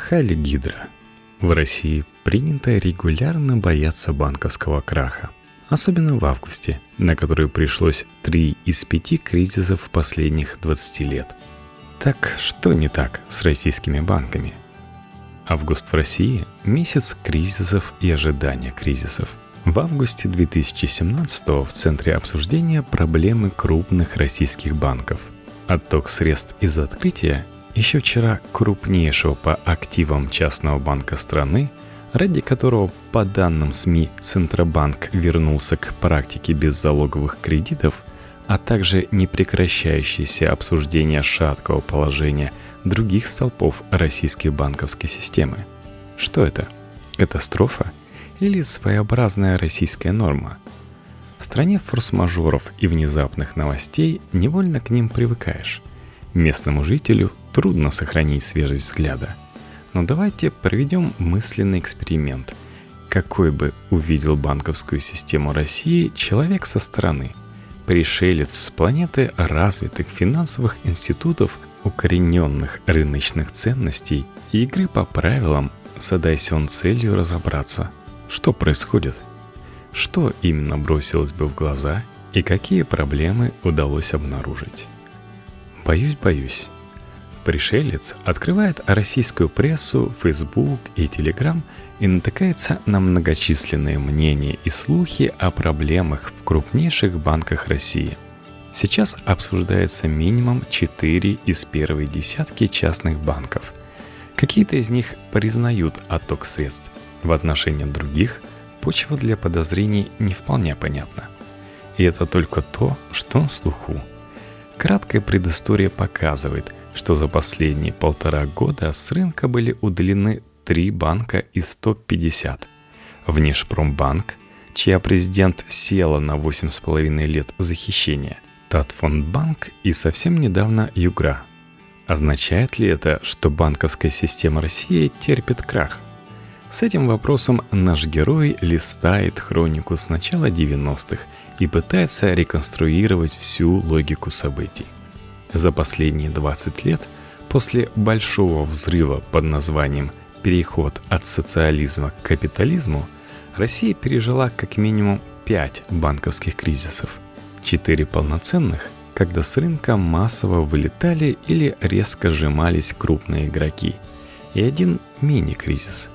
Хали Гидра. В России принято регулярно бояться банковского краха. Особенно в августе, на который пришлось три из пяти кризисов последних 20 лет. Так что не так с российскими банками? Август в России – месяц кризисов и ожидания кризисов. В августе 2017 в центре обсуждения проблемы крупных российских банков. Отток средств из открытия еще вчера крупнейшего по активам частного банка страны, ради которого, по данным СМИ, Центробанк вернулся к практике беззалоговых кредитов, а также непрекращающееся обсуждение шаткого положения других столпов российской банковской системы. Что это? Катастрофа или своеобразная российская норма? В стране форс-мажоров и внезапных новостей невольно к ним привыкаешь. Местному жителю трудно сохранить свежесть взгляда. Но давайте проведем мысленный эксперимент. Какой бы увидел банковскую систему России человек со стороны? Пришелец с планеты развитых финансовых институтов, укорененных рыночных ценностей и игры по правилам, задайся он целью разобраться, что происходит, что именно бросилось бы в глаза и какие проблемы удалось обнаружить. Боюсь, боюсь. Пришелец открывает российскую прессу, Facebook и Telegram и натыкается на многочисленные мнения и слухи о проблемах в крупнейших банках России. Сейчас обсуждается минимум 4 из первой десятки частных банков. Какие-то из них признают отток средств. В отношении других почва для подозрений не вполне понятна. И это только то, что на слуху – Краткая предыстория показывает, что за последние полтора года с рынка были удалены три банка из 150. Внешпромбанк, чья президент села на 8,5 лет захищения, Татфондбанк и совсем недавно Югра. Означает ли это, что банковская система России терпит крах? С этим вопросом наш герой листает хронику с начала 90-х – и пытается реконструировать всю логику событий. За последние 20 лет, после большого взрыва под названием «Переход от социализма к капитализму», Россия пережила как минимум 5 банковских кризисов. 4 полноценных, когда с рынка массово вылетали или резко сжимались крупные игроки, и один мини-кризис.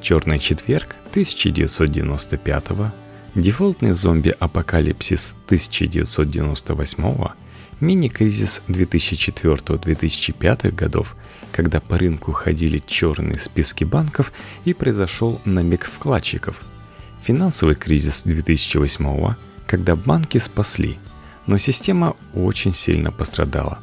Черный четверг 1995 Дефолтный зомби-апокалипсис 1998, мини-кризис 2004-2005 годов, когда по рынку ходили черные списки банков и произошел намек вкладчиков. Финансовый кризис 2008, когда банки спасли, но система очень сильно пострадала.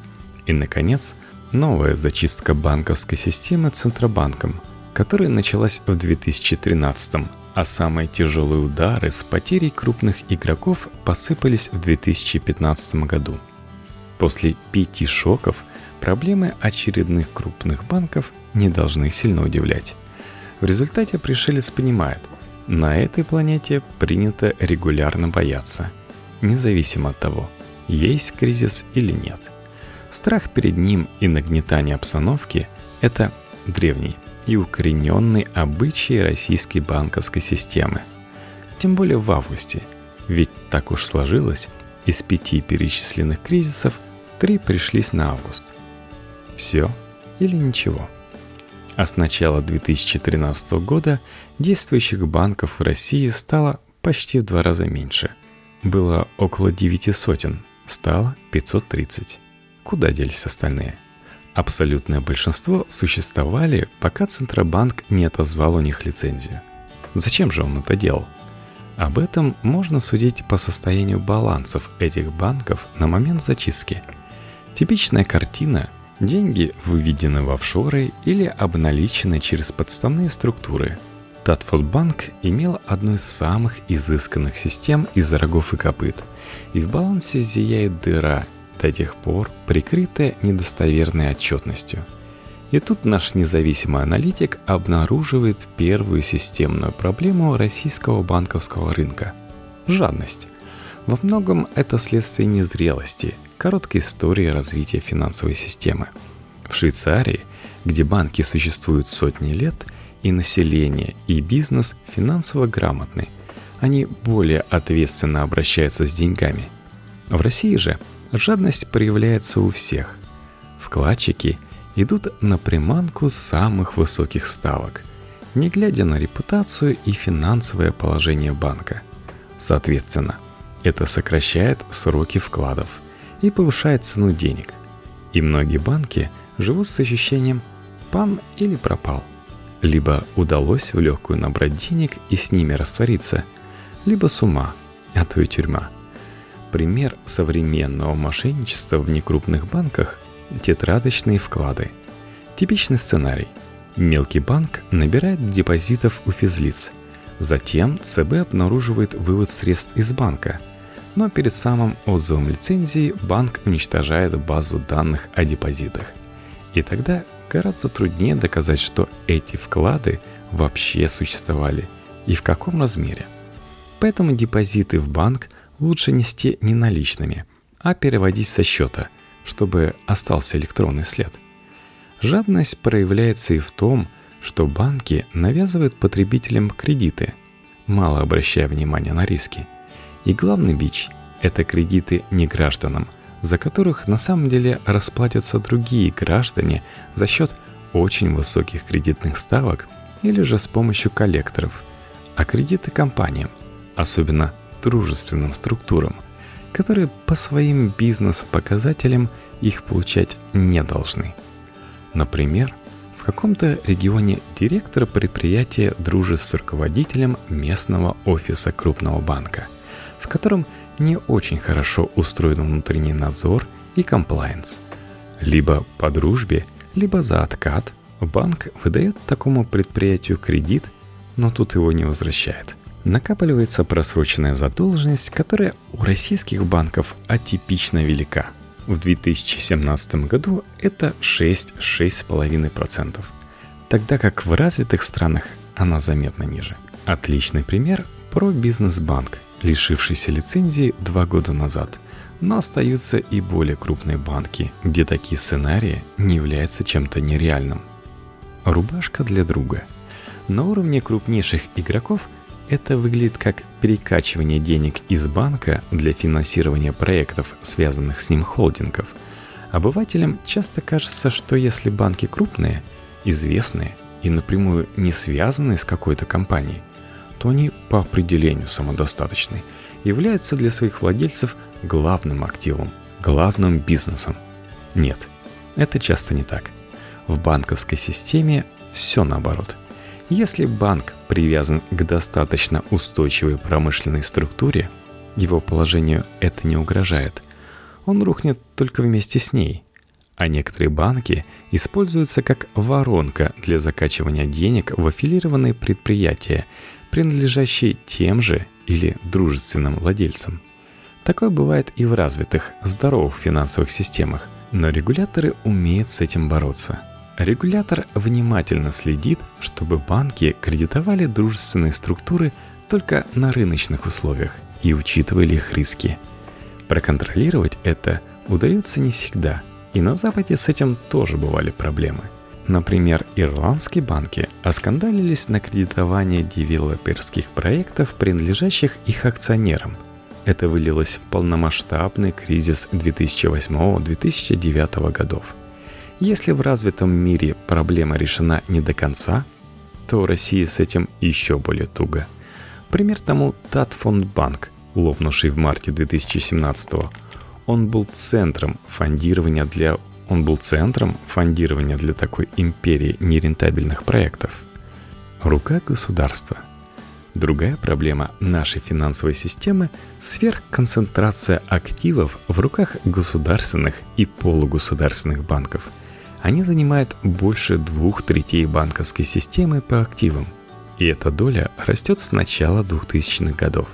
И, наконец, новая зачистка банковской системы Центробанком, которая началась в 2013 а самые тяжелые удары с потерей крупных игроков посыпались в 2015 году. После пяти шоков проблемы очередных крупных банков не должны сильно удивлять. В результате пришелец понимает, на этой планете принято регулярно бояться, независимо от того, есть кризис или нет. Страх перед ним и нагнетание обстановки – это древний – и укорененный обычаи российской банковской системы. Тем более в августе, ведь так уж сложилось, из пяти перечисленных кризисов три пришлись на август. Все или ничего. А с начала 2013 года действующих банков в России стало почти в два раза меньше. Было около 9 сотен, стало 530. Куда делись остальные – Абсолютное большинство существовали, пока Центробанк не отозвал у них лицензию. Зачем же он это делал? Об этом можно судить по состоянию балансов этих банков на момент зачистки. Типичная картина – деньги выведены в офшоры или обналичены через подставные структуры. Татфолдбанк имел одну из самых изысканных систем из рогов и копыт, и в балансе зияет дыра – до тех пор прикрытая недостоверной отчетностью. И тут наш независимый аналитик обнаруживает первую системную проблему российского банковского рынка – жадность. Во многом это следствие незрелости, короткой истории развития финансовой системы. В Швейцарии, где банки существуют сотни лет, и население, и бизнес финансово грамотны. Они более ответственно обращаются с деньгами. В России же жадность проявляется у всех. Вкладчики идут на приманку самых высоких ставок, не глядя на репутацию и финансовое положение банка. Соответственно, это сокращает сроки вкладов и повышает цену денег. И многие банки живут с ощущением «пан или пропал». Либо удалось в легкую набрать денег и с ними раствориться, либо с ума, а то и тюрьма. Пример современного мошенничества в некрупных банках – тетрадочные вклады. Типичный сценарий. Мелкий банк набирает депозитов у физлиц. Затем ЦБ обнаруживает вывод средств из банка – но перед самым отзывом лицензии банк уничтожает базу данных о депозитах. И тогда гораздо труднее доказать, что эти вклады вообще существовали и в каком размере. Поэтому депозиты в банк лучше нести не наличными, а переводить со счета, чтобы остался электронный след. Жадность проявляется и в том, что банки навязывают потребителям кредиты, мало обращая внимания на риски – и главный бич – это кредиты не гражданам, за которых на самом деле расплатятся другие граждане за счет очень высоких кредитных ставок или же с помощью коллекторов, а кредиты компаниям, особенно дружественным структурам, которые по своим бизнес-показателям их получать не должны. Например, в каком-то регионе директор предприятия дружит с руководителем местного офиса крупного банка – в котором не очень хорошо устроен внутренний надзор и комплайенс. Либо по дружбе, либо за откат банк выдает такому предприятию кредит, но тут его не возвращает. Накапливается просроченная задолженность, которая у российских банков атипично велика. В 2017 году это 6-6,5%, тогда как в развитых странах она заметно ниже. Отличный пример про бизнес-банк – лишившийся лицензии два года назад. Но остаются и более крупные банки, где такие сценарии не являются чем-то нереальным. Рубашка для друга. На уровне крупнейших игроков это выглядит как перекачивание денег из банка для финансирования проектов, связанных с ним холдингов. Обывателям часто кажется, что если банки крупные, известные и напрямую не связаны с какой-то компанией, то они по определению самодостаточны, являются для своих владельцев главным активом, главным бизнесом. Нет, это часто не так. В банковской системе все наоборот. Если банк привязан к достаточно устойчивой промышленной структуре, его положению это не угрожает. Он рухнет только вместе с ней. А некоторые банки используются как воронка для закачивания денег в аффилированные предприятия, принадлежащие тем же или дружественным владельцам. Такое бывает и в развитых, здоровых финансовых системах, но регуляторы умеют с этим бороться. Регулятор внимательно следит, чтобы банки кредитовали дружественные структуры только на рыночных условиях и учитывали их риски. Проконтролировать это удается не всегда, и на Западе с этим тоже бывали проблемы – Например, ирландские банки оскандалились на кредитование девелоперских проектов, принадлежащих их акционерам. Это вылилось в полномасштабный кризис 2008-2009 годов. Если в развитом мире проблема решена не до конца, то в России с этим еще более туго. Пример тому Татфондбанк, лопнувший в марте 2017 -го. Он был центром фондирования для он был центром фондирования для такой империи нерентабельных проектов. Рука государства. Другая проблема нашей финансовой системы – сверхконцентрация активов в руках государственных и полугосударственных банков. Они занимают больше двух третей банковской системы по активам. И эта доля растет с начала 2000-х годов.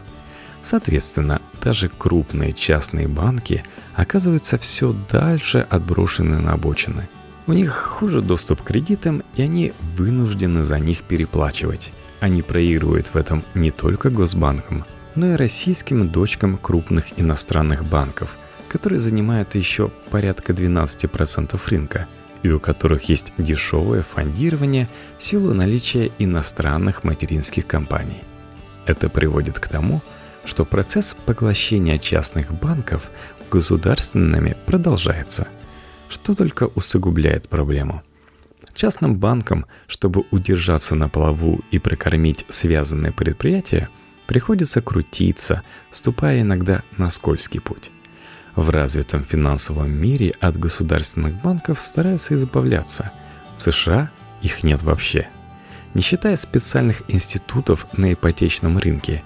Соответственно, даже крупные частные банки оказываются все дальше отброшены на обочины. У них хуже доступ к кредитам, и они вынуждены за них переплачивать. Они проигрывают в этом не только госбанкам, но и российским дочкам крупных иностранных банков, которые занимают еще порядка 12% рынка, и у которых есть дешевое фондирование в силу наличия иностранных материнских компаний. Это приводит к тому, что процесс поглощения частных банков государственными продолжается, что только усугубляет проблему. Частным банкам, чтобы удержаться на плаву и прокормить связанные предприятия, приходится крутиться, ступая иногда на скользкий путь. В развитом финансовом мире от государственных банков стараются избавляться. В США их нет вообще. Не считая специальных институтов на ипотечном рынке.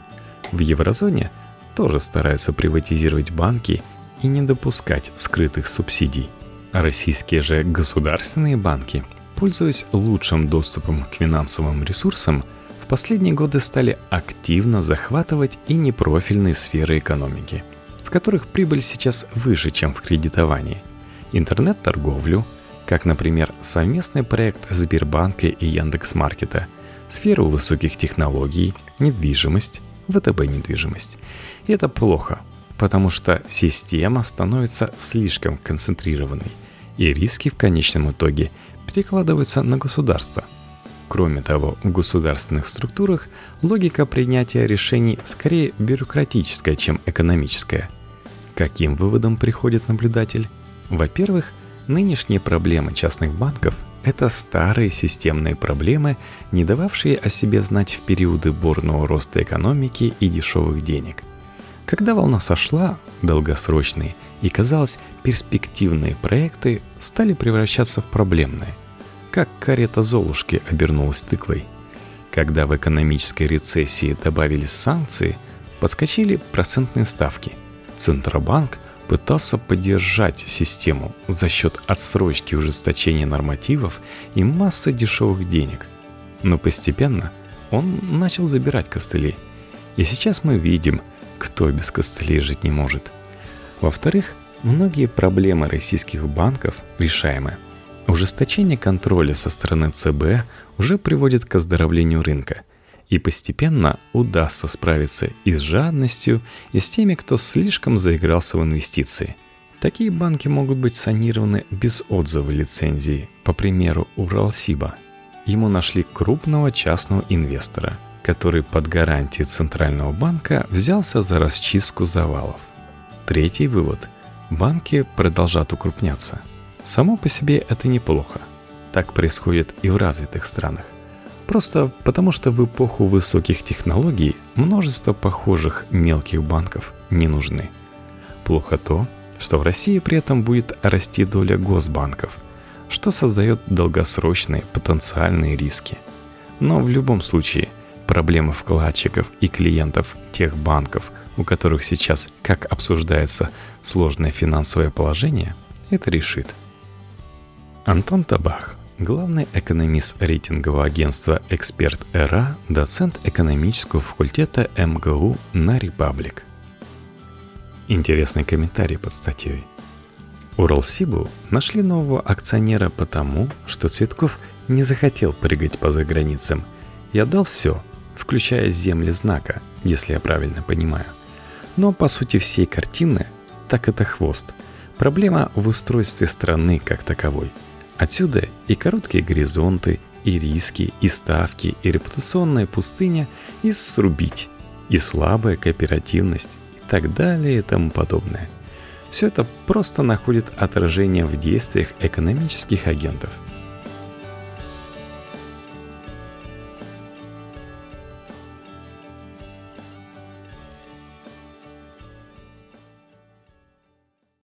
В еврозоне тоже стараются приватизировать банки и не допускать скрытых субсидий. А российские же государственные банки, пользуясь лучшим доступом к финансовым ресурсам, в последние годы стали активно захватывать и непрофильные сферы экономики – в которых прибыль сейчас выше, чем в кредитовании. Интернет-торговлю, как, например, совместный проект Сбербанка и Яндекс.Маркета, сферу высоких технологий, недвижимость, ВТБ недвижимость. И это плохо, потому что система становится слишком концентрированной, и риски в конечном итоге перекладываются на государство. Кроме того, в государственных структурах логика принятия решений скорее бюрократическая, чем экономическая – каким выводом приходит наблюдатель? Во-первых, нынешние проблемы частных банков – это старые системные проблемы, не дававшие о себе знать в периоды бурного роста экономики и дешевых денег. Когда волна сошла, долгосрочные и, казалось, перспективные проекты стали превращаться в проблемные. Как карета Золушки обернулась тыквой. Когда в экономической рецессии добавились санкции, подскочили процентные ставки – Центробанк пытался поддержать систему за счет отсрочки ужесточения нормативов и массы дешевых денег. Но постепенно он начал забирать костыли. И сейчас мы видим, кто без костылей жить не может. Во-вторых, многие проблемы российских банков решаемы. Ужесточение контроля со стороны ЦБ уже приводит к оздоровлению рынка – и постепенно удастся справиться и с жадностью, и с теми, кто слишком заигрался в инвестиции. Такие банки могут быть санированы без отзыва лицензии, по примеру Уралсиба. Ему нашли крупного частного инвестора, который под гарантией Центрального банка взялся за расчистку завалов. Третий вывод. Банки продолжат укрупняться. Само по себе это неплохо. Так происходит и в развитых странах. Просто потому что в эпоху высоких технологий множество похожих мелких банков не нужны. Плохо то, что в России при этом будет расти доля госбанков, что создает долгосрочные потенциальные риски. Но в любом случае проблемы вкладчиков и клиентов тех банков, у которых сейчас, как обсуждается, сложное финансовое положение, это решит. Антон Табах – главный экономист рейтингового агентства «Эксперт ЭРА», доцент экономического факультета МГУ на «Репаблик». Интересный комментарий под статьей. Уралсибу нашли нового акционера потому, что Цветков не захотел прыгать по заграницам и отдал все, включая земли знака, если я правильно понимаю. Но по сути всей картины так это хвост. Проблема в устройстве страны как таковой – Отсюда и короткие горизонты, и риски, и ставки, и репутационная пустыня, и срубить, и слабая кооперативность, и так далее и тому подобное. Все это просто находит отражение в действиях экономических агентов –